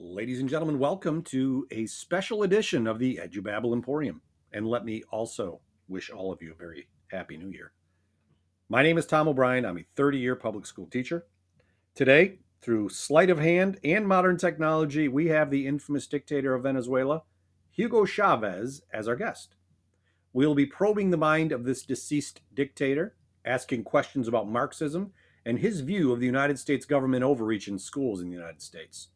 Ladies and gentlemen, welcome to a special edition of the EduBabble Emporium. And let me also wish all of you a very happy new year. My name is Tom O'Brien. I'm a 30 year public school teacher. Today, through sleight of hand and modern technology, we have the infamous dictator of Venezuela, Hugo Chavez, as our guest. We'll be probing the mind of this deceased dictator, asking questions about Marxism and his view of the United States government overreach in schools in the United States.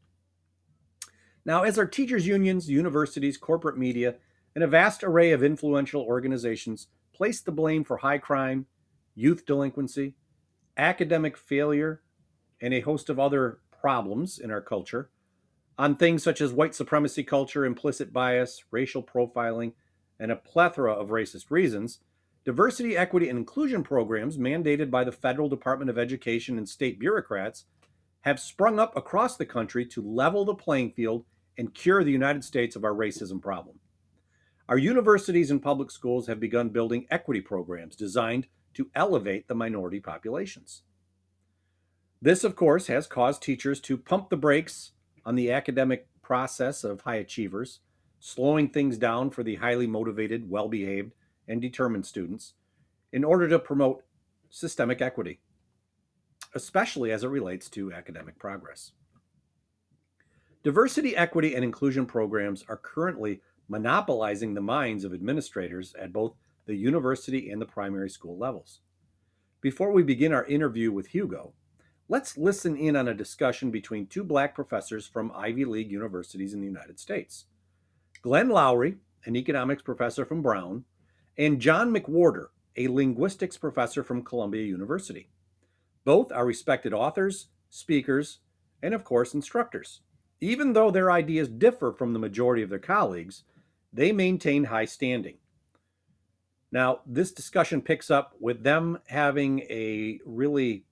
Now, as our teachers' unions, universities, corporate media, and a vast array of influential organizations place the blame for high crime, youth delinquency, academic failure, and a host of other problems in our culture on things such as white supremacy culture, implicit bias, racial profiling, and a plethora of racist reasons, diversity, equity, and inclusion programs mandated by the federal Department of Education and state bureaucrats have sprung up across the country to level the playing field and cure the United States of our racism problem. Our universities and public schools have begun building equity programs designed to elevate the minority populations. This, of course, has caused teachers to pump the brakes on the academic process of high achievers, slowing things down for the highly motivated, well behaved, and determined students in order to promote systemic equity, especially as it relates to academic progress. Diversity, equity, and inclusion programs are currently monopolizing the minds of administrators at both the university and the primary school levels. Before we begin our interview with Hugo, let's listen in on a discussion between two black professors from Ivy League universities in the United States. Glenn Loury, an economics professor from Brown, and John McWhorter, a linguistics professor from Columbia University. Both are respected authors, speakers, and of course, instructors. Even though their ideas differ from the majority of their colleagues, they maintain high standing. Now, this discussion picks up with them having a really,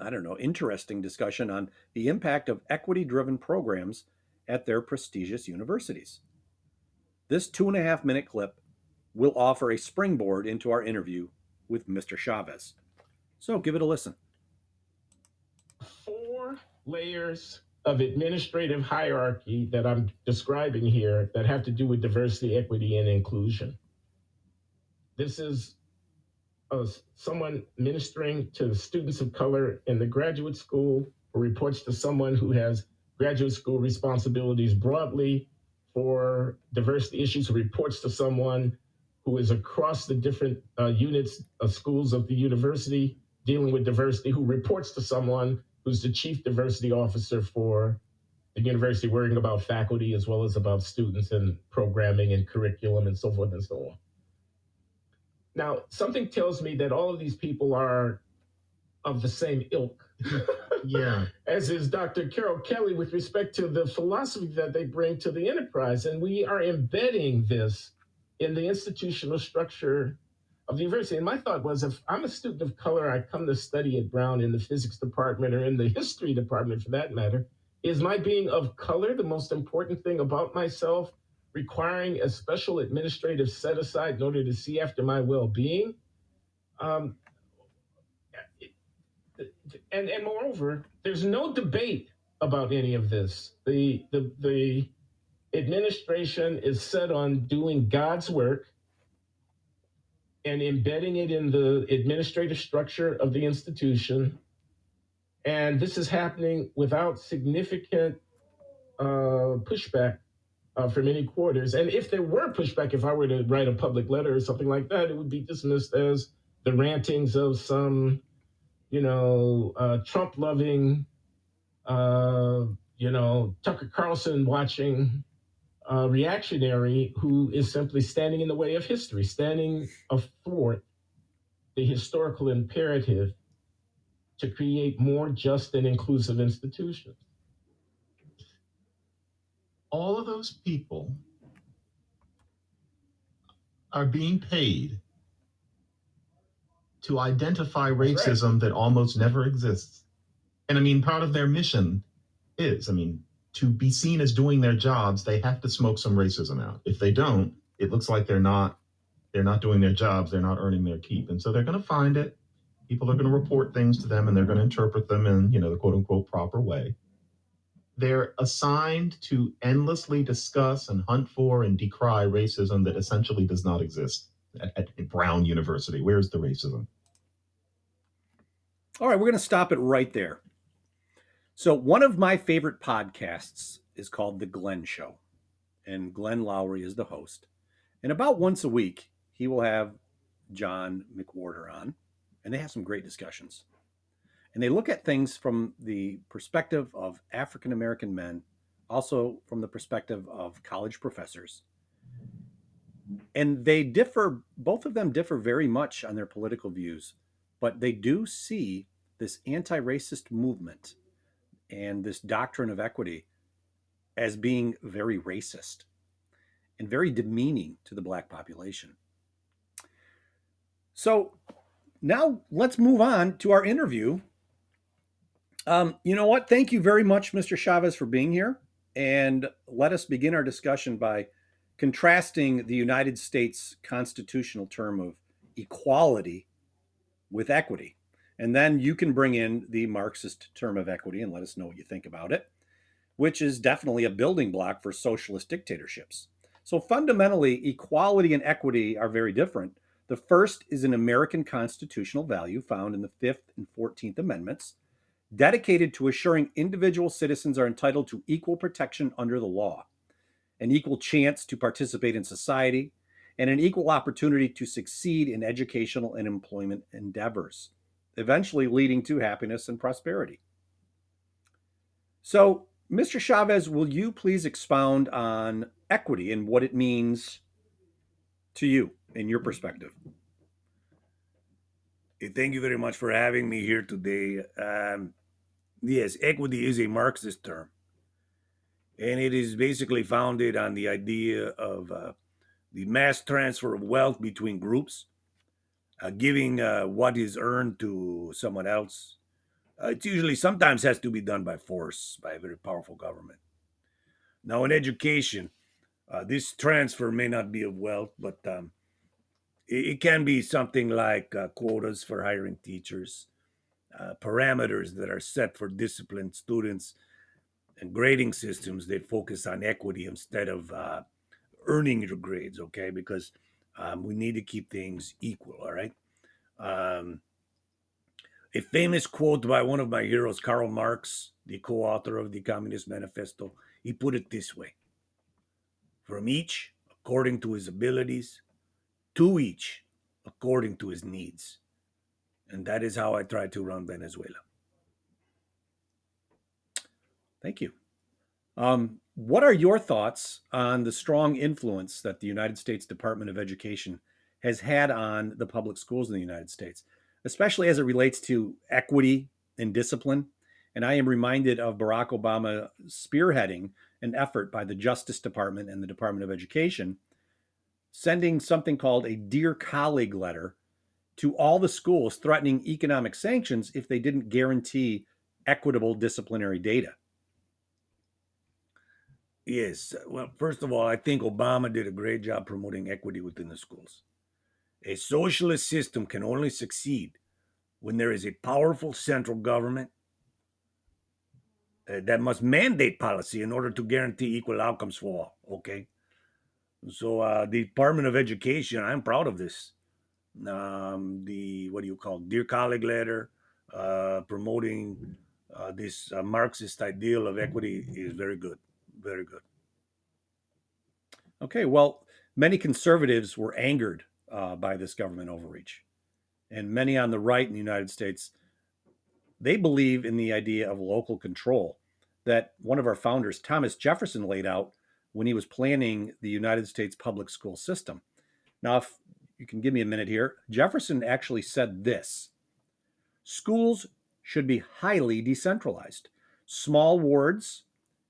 I don't know, interesting discussion on the impact of equity driven programs at their prestigious universities. This two and a half minute clip will offer a springboard into our interview with Mr. Chavez. So give it a listen. Four layers of administrative hierarchy that I'm describing here that have to do with diversity, equity, and inclusion. This is uh, someone ministering to students of color in the graduate school who reports to someone who has graduate school responsibilities broadly for diversity issues, who reports to someone who is across the different uh, units of schools of the university dealing with diversity, who reports to someone who's the chief diversity officer for the university, worrying about faculty as well as about students and programming and curriculum and so forth and so on. Now, something tells me that all of these people are of the same ilk. yeah. As is Dr. Carol Kelly with respect to the philosophy that they bring to the enterprise. And we are embedding this in the institutional structure of the university. And my thought was if I'm a student of color, I come to study at Brown in the physics department or in the history department for that matter, is my being of color the most important thing about myself, requiring a special administrative set aside in order to see after my well being? Um, and, and moreover, there's no debate about any of this. The, the, the administration is set on doing God's work and embedding it in the administrative structure of the institution. And this is happening without significant uh, pushback uh, from any quarters. And if there were pushback, if I were to write a public letter or something like that, it would be dismissed as the rantings of some, you know, uh, Trump loving, uh, you know, Tucker Carlson watching uh, reactionary who is simply standing in the way of history, standing athwart the historical imperative to create more just and inclusive institutions. All of those people are being paid to identify racism right. that almost never exists. And I mean, part of their mission is, I mean, to be seen as doing their jobs, they have to smoke some racism out. If they don't, it looks like they're not they're not doing their jobs, they're not earning their keep. And so they're going to find it. People are going to report things to them and they're going to interpret them in, you know, the quote unquote proper way. they're assigned to endlessly discuss and hunt for and decry racism that essentially does not exist at, at Brown University. Where's the racism? All right, we're going to stop it right there. So, one of my favorite podcasts is called The Glenn Show, and Glenn Loury is the host. And about once a week, he will have John McWhorter on, and they have some great discussions. And they look at things from the perspective of African American men, also from the perspective of college professors. And they differ, both of them differ very much on their political views, but they do see this anti racist movement and this doctrine of equity as being very racist and very demeaning to the black population. So now let's move on to our interview. Um, you know what? Thank you very much, Mr. Chavez, for being here. And let us begin our discussion by contrasting the United States constitutional term of equality with equity. And then you can bring in the Marxist term of equity and let us know what you think about it, which is definitely a building block for socialist dictatorships. So fundamentally, equality and equity are very different. The first is an American constitutional value found in the Fifth and Fourteenth Amendments, dedicated to assuring individual citizens are entitled to equal protection under the law, an equal chance to participate in society, and an equal opportunity to succeed in educational and employment endeavors, eventually leading to happiness and prosperity. So, Mr. Chavez, will you please expound on equity and what it means to you in your perspective? Thank you very much for having me here today. Um, yes, equity is a Marxist term, and it is basically founded on the idea of uh, the mass transfer of wealth between groups, uh, giving uh, what is earned to someone else. Uh, it usually sometimes has to be done by force by a very powerful government. Now, in education, uh, this transfer may not be of wealth, but um, it, it, can be something like uh, quotas for hiring teachers, uh, parameters that are set for disciplined students, and grading systems that focus on equity instead of earning your grades, okay? Because um, we need to keep things equal, all right? Um, a famous quote by one of my heroes, Karl Marx, the co author of the Communist Manifesto, he put it this way From each according to his abilities, to each according to his needs. And that is how I try to run Venezuela. Thank you. Um, what are your thoughts on the strong influence that the United States Department of Education has had on the public schools in the United States, especially as it relates to equity and discipline? And I am reminded of Barack Obama spearheading an effort by the Justice Department and the Department of Education, sending something called a Dear Colleague letter to all the schools threatening economic sanctions if they didn't guarantee equitable disciplinary data. Yes. Well, first of all, I think Obama did a great job promoting equity within the schools. A socialist system can only succeed when there is a powerful central government uh, that must mandate policy in order to guarantee equal outcomes for all. Okay. So, uh, the Department of Education, I'm proud of this. Um, the what do you call it? dear colleague letter uh, promoting uh, this uh, Marxist ideal of equity is very good very good. Okay, well, many conservatives were angered uh, by this government overreach. And many on the right in the United States, they believe in the idea of local control that one of our founders, Thomas Jefferson, laid out when he was planning the United States public school system. Now, if you can give me a minute here, Jefferson actually said this schools should be highly decentralized. Small wards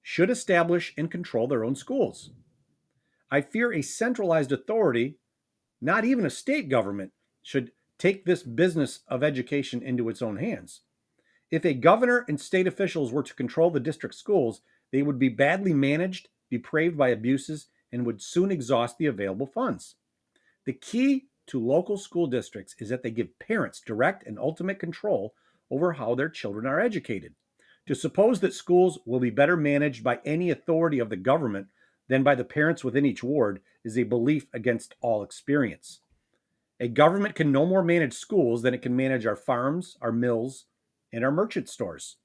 should establish and control their own schools. I fear a centralized authority, not even a state government, should take this business of education into its own hands. If a governor and state officials were to control the district schools, they would be badly managed, depraved by abuses, and would soon exhaust the available funds. The key to local school districts is that they give parents direct and ultimate control over how their children are educated. To suppose that schools will be better managed by any authority of the government than by the parents within each ward is a belief against all experience. A government can no more manage schools than it can manage our farms, our mills, and our merchant stores.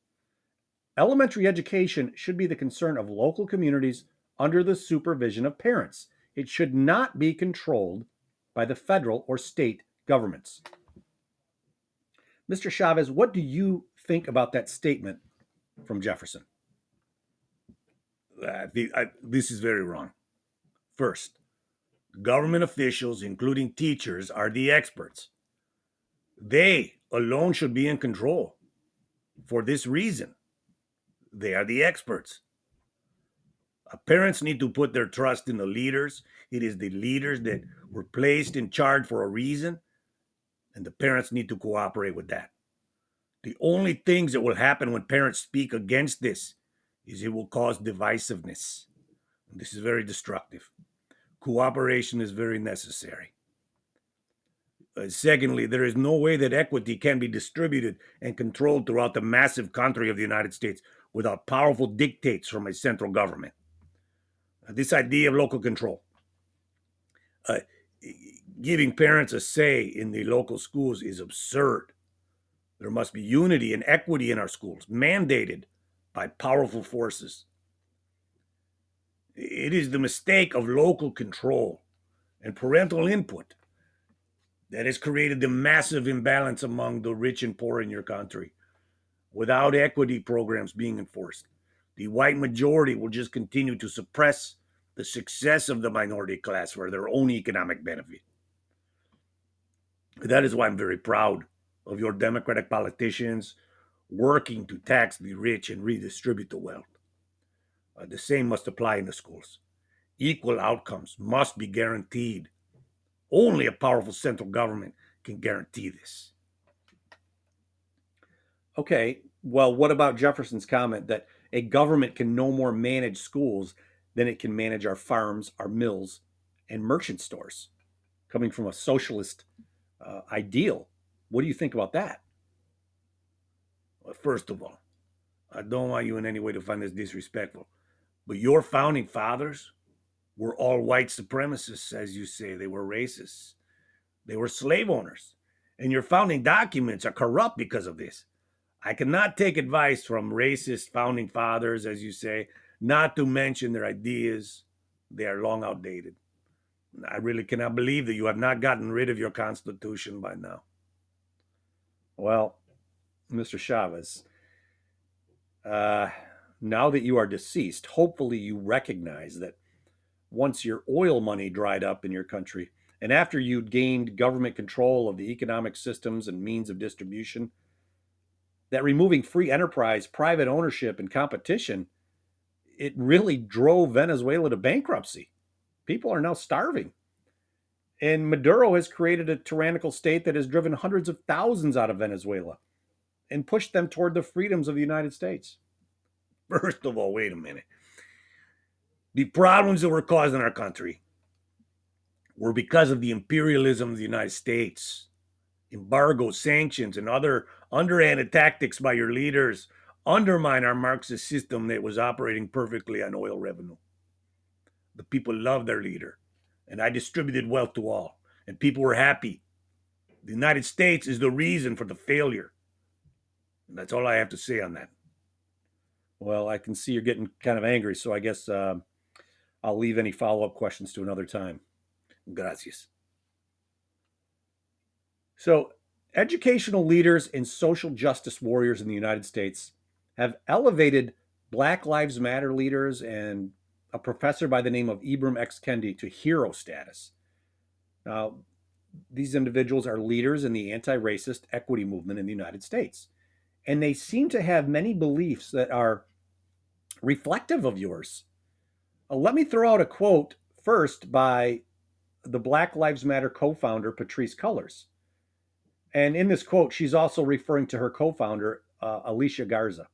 Elementary education should be the concern of local communities under the supervision of parents. It should not be controlled by the federal or state governments. Mr. Chavez, what do you think about that statement from Jefferson? I think I, this is very wrong. First, government officials, including teachers, are the experts. They alone should be in control. For this reason, they are the experts. Uh, parents need to put their trust in the leaders. It is the leaders that were placed in charge for a reason, and the parents need to cooperate with that. The only things that will happen when parents speak against this is it will cause divisiveness. This is very destructive. Cooperation is very necessary. Uh, secondly, there is no way that equity can be distributed and controlled throughout the massive country of the United States without powerful dictates from a central government. Uh, this idea of local control, uh, giving parents a say in the local schools, is absurd. There must be unity and equity in our schools, mandated by powerful forces. It is the mistake of local control and parental input that has created the massive imbalance among the rich and poor in your country. Without equity programs being enforced, the white majority will just continue to suppress the success of the minority class for their own economic benefit. That is why I'm very proud of your Democratic politicians working to tax the rich and redistribute the wealth. Uh, the same must apply in the schools. Equal outcomes must be guaranteed. Only a powerful central government can guarantee this. Okay, well, what about Jefferson's comment that a government can no more manage schools than it can manage our farms, our mills, and merchant stores? Coming from a socialist uh, ideal, what do you think about that? Well, first of all, I don't want you in any way to find this disrespectful, but your founding fathers were all white supremacists, as you say. They were racists, they were slave owners, and your founding documents are corrupt because of this. I cannot take advice from racist founding fathers, as you say, not to mention their ideas. They are long outdated. I really cannot believe that you have not gotten rid of your Constitution by now. Well, Mr. Chavez, uh, now that you are deceased, hopefully you recognize that once your oil money dried up in your country, and after you'd gained government control of the economic systems and means of distribution, that removing free enterprise, private ownership, and competition, it really drove Venezuela to bankruptcy. People are now starving. And Maduro has created a tyrannical state that has driven hundreds of thousands out of Venezuela and pushed them toward the freedoms of the United States. First of all, wait a minute. The problems that were caused in our country were because of the imperialism of the United States, embargo, sanctions, and other underhanded tactics by your leaders undermine our Marxist system that was operating perfectly on oil revenue. The people love their leader, and I distributed wealth to all, and people were happy. The United States is the reason for the failure. And that's all I have to say on that. Well, I can see you're getting kind of angry, so I guess uh, I'll leave any follow up questions to another time. Gracias. So, educational leaders and social justice warriors in the United States have elevated Black Lives Matter leaders and a professor by the name of Ibram X. Kendi to hero status. Now, these individuals are leaders in the anti racist equity movement in the United States. And they seem to have many beliefs that are reflective of yours. Uh, let me throw out a quote first by the Black Lives Matter co founder, Patrisse Cullors. And in this quote, she's also referring to her co founder, uh, Alicia Garza.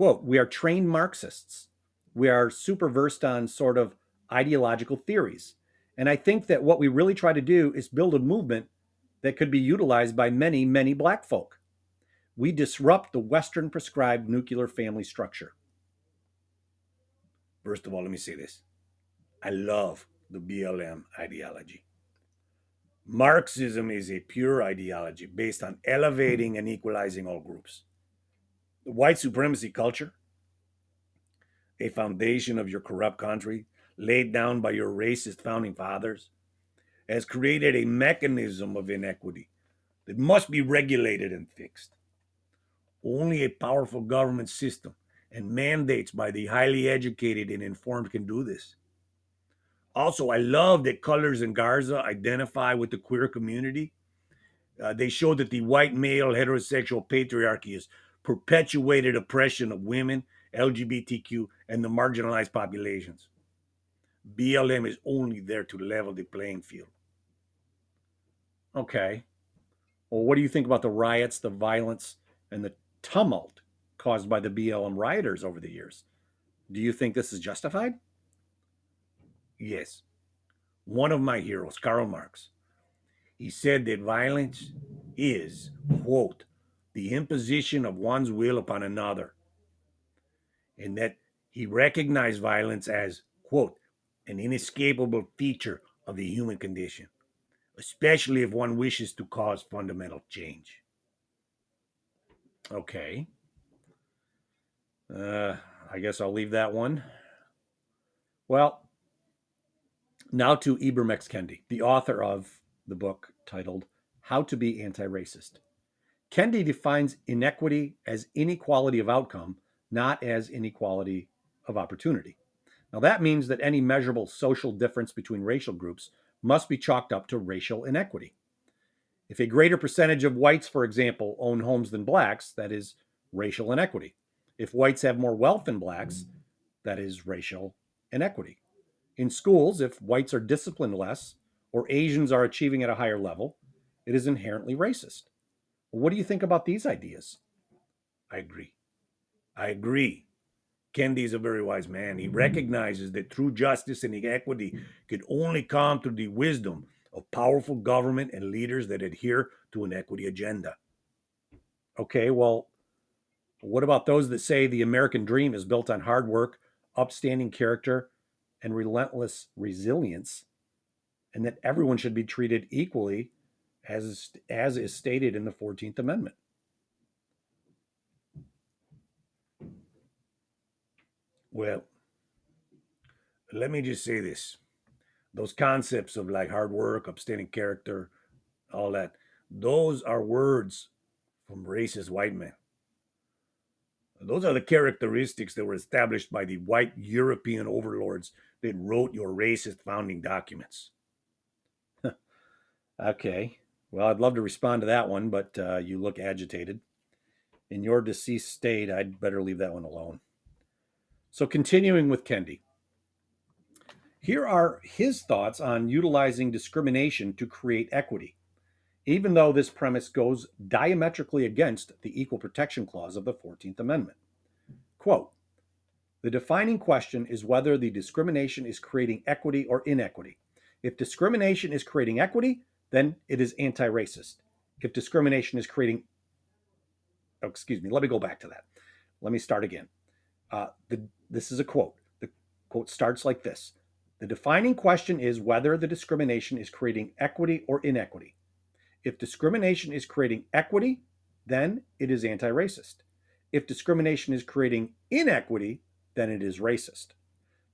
Quote, we are trained Marxists. We are super versed on sort of ideological theories. And I think that what we really try to do is build a movement that could be utilized by many, many black folk. we disrupt the Western prescribed nuclear family structure. First of all, let me say this I love the BLM ideology. Marxism is a pure ideology based on elevating and equalizing all groups. The white supremacy culture, a foundation of your corrupt country laid down by your racist founding fathers, has created a mechanism of inequity that must be regulated and fixed. Only a powerful government system and mandates by the highly educated and informed can do this. Also, I love that Cullors and Garza identify with the queer community. Uh, they show that the white male heterosexual patriarchy has perpetuated oppression of women, LGBTQ, and the marginalized populations. BLM is only there to level the playing field. Okay. Well, what do you think about the riots, the violence, and the tumult caused by the BLM rioters over the years? Do you think this is justified? Yes. One of my heroes, Karl Marx, he said that violence is, quote, the imposition of one's will upon another, and that he recognized violence as, quote, an inescapable feature of the human condition, especially if one wishes to cause fundamental change. Okay. Uh, I guess I'll leave that one. Well, now to Ibram X. Kendi, the author of the book titled How to Be Anti Racist. Kendi defines inequity as inequality of outcome, not as inequality of opportunity. Now, that means that any measurable social difference between racial groups must be chalked up to racial inequity. If a greater percentage of whites, for example, own homes than blacks, that is racial inequity. If whites have more wealth than blacks, that is racial inequity. In schools, if whites are disciplined less or Asians are achieving at a higher level, it is inherently racist. What do you think about these ideas? I agree. I agree. Kendi is a very wise man. He mm-hmm. recognizes that true justice and equity can only come through the wisdom of powerful government and leaders that adhere to an equity agenda. Okay, well, what about those that say the American dream is built on hard work, upstanding character, and relentless resilience, and that everyone should be treated equally as, as is stated in the 14th Amendment. Well, let me just say this. Those concepts of like hard work, upstanding character, all that, those are words from racist white men. Those are the characteristics that were established by the white European overlords that wrote your racist founding documents. okay. Well, I'd love to respond to that one, but uh, you look agitated. In your deceased state, I'd better leave that one alone. So, continuing with Kendi. Here are his thoughts on utilizing discrimination to create equity, even though this premise goes diametrically against the Equal Protection Clause of the 14th Amendment. Quote The defining question is whether the discrimination is creating equity or inequity. If discrimination is creating equity, then it is anti racist. If discrimination is creating, oh, excuse me, let me go back to that. Let me start again. Uh, the, this is a quote. The quote starts like this The defining question is whether the discrimination is creating equity or inequity. If discrimination is creating equity, then it is anti racist. If discrimination is creating inequity, then it is racist.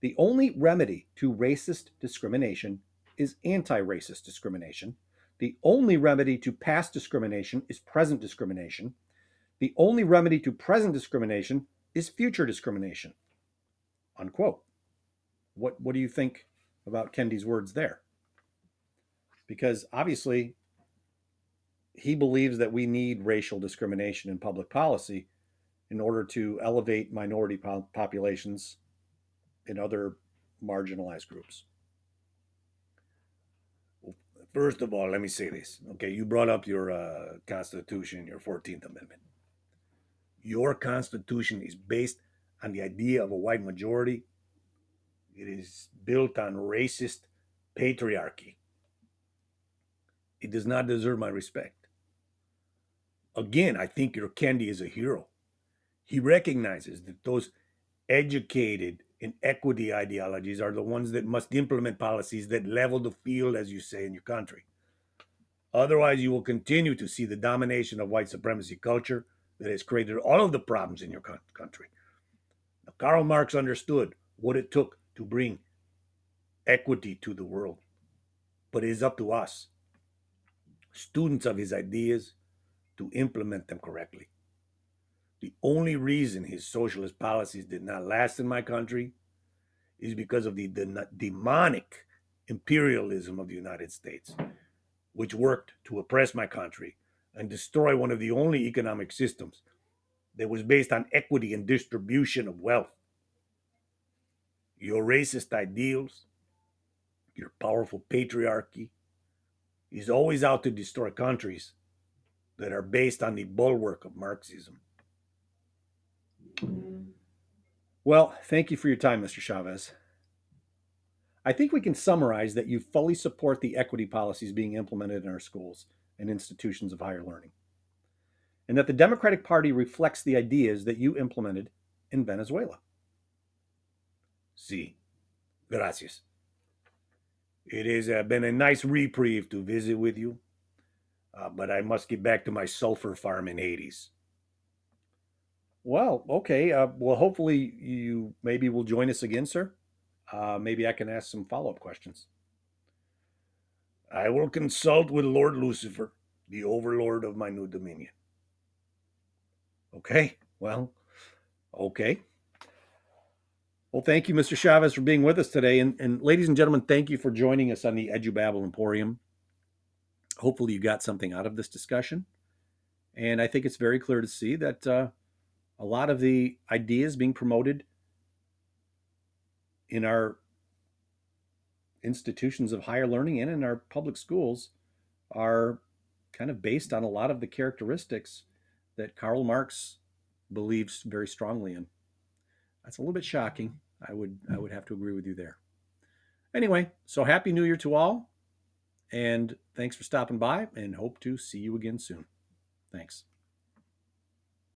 The only remedy to racist discrimination is anti racist discrimination. The only remedy to past discrimination is present discrimination. The only remedy to present discrimination is future discrimination. Unquote. What, what do you think about Kendi's words there? Because obviously, he believes that we need racial discrimination in public policy in order to elevate minority po- populations in other marginalized groups. First of all, let me say this. Okay, you brought up your uh, Constitution, your 14th Amendment. Your Constitution is based on the idea of a white majority, it is built on racist patriarchy. It does not deserve my respect. Again, I think your Kendi is a hero. He recognizes that those educated in equity ideologies are the ones that must implement policies that level the field, as you say, in your country. Otherwise, you will continue to see the domination of white supremacy culture that has created all of the problems in your country. Now, Karl Marx understood what it took to bring equity to the world, but it is up to us, students of his ideas, to implement them correctly. The only reason his socialist policies did not last in my country is because of the de- demonic imperialism of the United States, which worked to oppress my country and destroy one of the only economic systems that was based on equity and distribution of wealth. Your racist ideals, your powerful patriarchy, is always out to destroy countries that are based on the bulwark of Marxism. Well, thank you for your time, Mr. Chavez. I think we can summarize that you fully support the equity policies being implemented in our schools and institutions of higher learning, and that the Democratic Party reflects the ideas that you implemented in Venezuela. Sí. Gracias. It has uh, been a nice reprieve to visit with you, uh, but I must get back to my sulfur farm in Hades. Well, okay. Uh, well, hopefully you maybe will join us again, sir. Uh, maybe I can ask some follow up questions. I will consult with Lord Lucifer, the overlord of my new dominion. Okay. Well, okay. Well, thank you, Mr. Chavez, for being with us today. And, and ladies and gentlemen, thank you for joining us on the EduBabble Emporium. Hopefully, you got something out of this discussion. And I think it's very clear to see that uh, a lot of the ideas being promoted in our institutions of higher learning and in our public schools are kind of based on a lot of the characteristics that Karl Marx believes very strongly in. That's a little bit shocking. I would I would have to agree with you there. Anyway, so happy new year to all and thanks for stopping by and hope to see you again soon. Thanks.